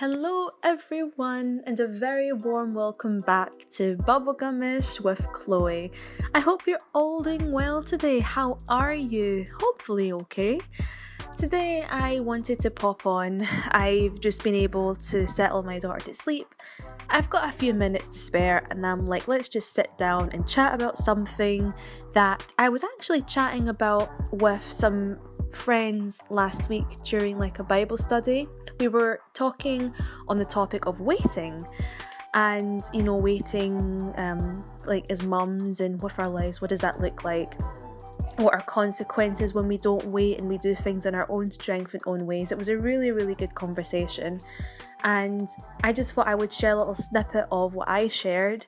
Hello, everyone, and a very warm welcome back to Bubblegumish with Chloe. I hope you're all doing well today. How are you? Hopefully, okay. Today, I wanted to pop on. I've just been able to settle my daughter to sleep. I've got a few minutes to spare, and I'm like, let's just sit down and chat about something that I was actually chatting about with some friends last week during like a Bible study. We were talking on the topic of waiting and you know waiting um like as mums and with our lives what does that look like? What are consequences when we don't wait and we do things in our own strength and own ways? It was a really really good conversation. And i just thought i would share a little snippet of what i shared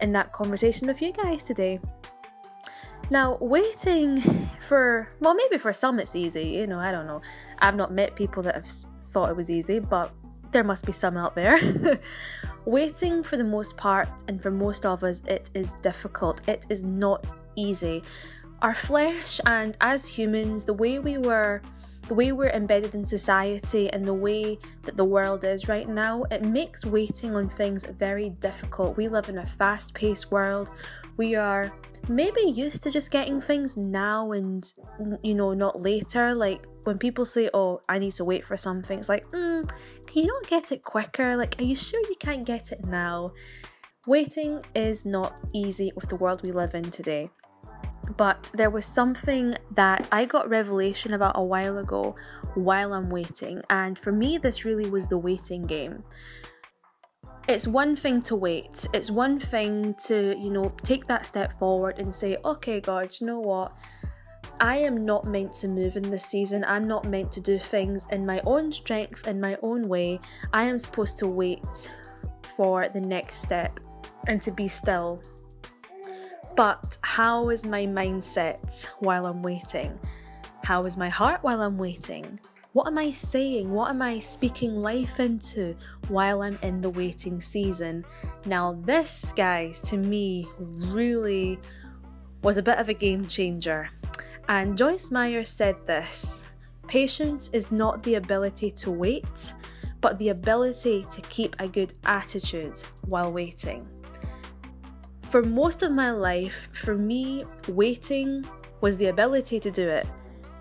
in that conversation with you guys today now, waiting for, well, maybe for some it's easy, you know, I don't know. I've not met people that have thought it was easy, but there must be some out there. waiting for the most part, and for most of us, it is difficult. It is not easy. Our flesh, and as humans, the way we were the way we're embedded in society and the way that the world is right now, it makes waiting on things very difficult. We live in a fast paced world. We are maybe used to just getting things now and you know not later. Like when people say oh i need to wait for something it's like mm, can you not get it quicker? Like are you sure you can't get it now? Waiting is not easy with the world we live in today. But there was something that I got revelation about a while ago while I'm waiting, and for me, this really was the waiting game it's one thing to wait. It's one thing to, you know, take that step forward and say, okay, God, you know what? I am not meant to move in this season. I'm not meant to do things in my own strength, in my own way. I am supposed to wait for the next step and to be still. But how is my mindset while I'm waiting? How is my heart while I'm waiting? What am I saying? What am I speaking life into while I'm in the waiting season? Now, this, guys, to me, really was a bit of a game changer. And Joyce Meyer said this Patience is not the ability to wait, but the ability to keep a good attitude while waiting. For most of my life, for me, waiting was the ability to do it.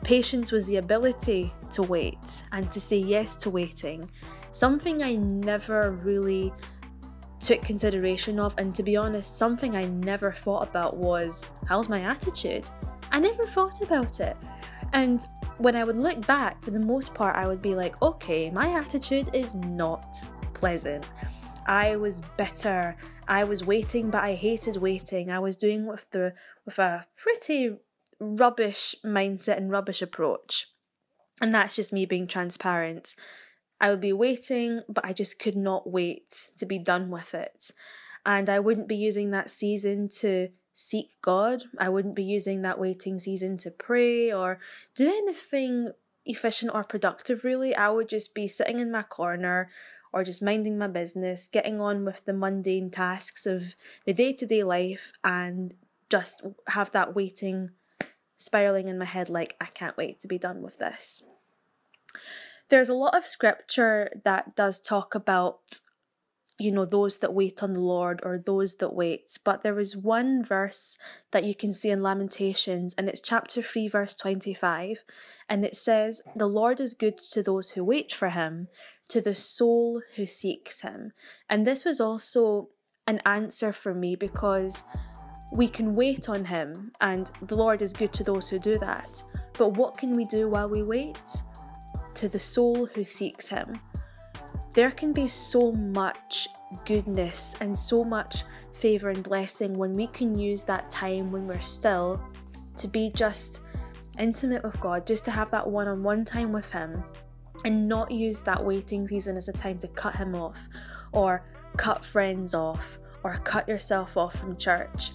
Patience was the ability to wait and to say yes to waiting. Something I never really took consideration of, and to be honest, something I never thought about was how's my attitude? I never thought about it. And when I would look back, for the most part, I would be like, okay, my attitude is not pleasant. I was bitter. I was waiting, but I hated waiting. I was doing with the with a pretty rubbish mindset and rubbish approach. And that's just me being transparent. I would be waiting, but I just could not wait to be done with it. And I wouldn't be using that season to seek God. I wouldn't be using that waiting season to pray or do anything efficient or productive, really. I would just be sitting in my corner or just minding my business, getting on with the mundane tasks of the day to day life, and just have that waiting spiraling in my head like, I can't wait to be done with this. There's a lot of scripture that does talk about, you know, those that wait on the Lord or those that wait, but there is one verse that you can see in Lamentations, and it's chapter 3, verse 25, and it says, The Lord is good to those who wait for him, to the soul who seeks him. And this was also an answer for me because we can wait on Him, and the Lord is good to those who do that. But what can we do while we wait? To the soul who seeks Him. There can be so much goodness and so much favour and blessing when we can use that time when we're still to be just intimate with God, just to have that one on one time with Him, and not use that waiting season as a time to cut Him off or cut friends off or cut yourself off from church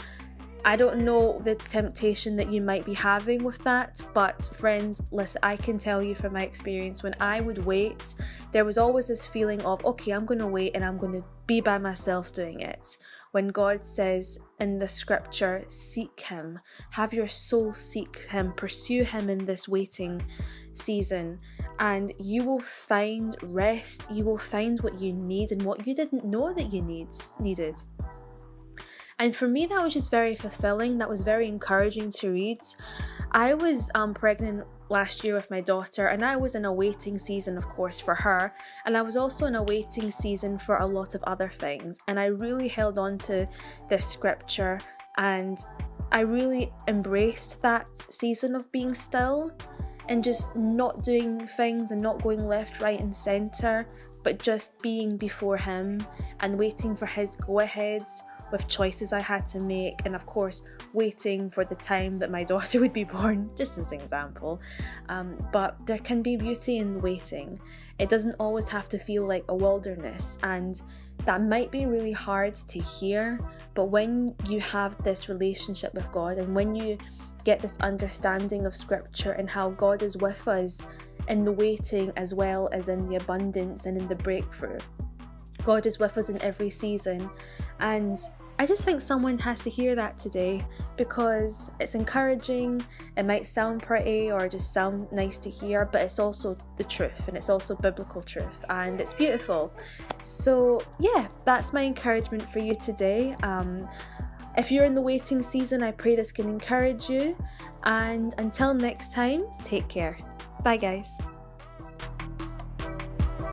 I don't know the temptation that you might be having with that, but friend, listen, I can tell you from my experience when I would wait, there was always this feeling of, okay, I'm going to wait and I'm going to be by myself doing it. When God says in the scripture, seek Him, have your soul seek Him, pursue Him in this waiting season, and you will find rest, you will find what you need and what you didn't know that you need needed. And for me, that was just very fulfilling. That was very encouraging to read. I was um, pregnant last year with my daughter, and I was in a waiting season, of course, for her. And I was also in a waiting season for a lot of other things. And I really held on to this scripture and I really embraced that season of being still and just not doing things and not going left, right, and centre, but just being before Him and waiting for His go aheads with choices I had to make, and of course, waiting for the time that my daughter would be born, just as an example. Um, but there can be beauty in waiting. It doesn't always have to feel like a wilderness, and that might be really hard to hear. But when you have this relationship with God, and when you get this understanding of Scripture and how God is with us in the waiting as well as in the abundance and in the breakthrough. God is with us in every season. And I just think someone has to hear that today because it's encouraging. It might sound pretty or just sound nice to hear, but it's also the truth and it's also biblical truth and it's beautiful. So, yeah, that's my encouragement for you today. Um, if you're in the waiting season, I pray this can encourage you. And until next time, take care. Bye, guys.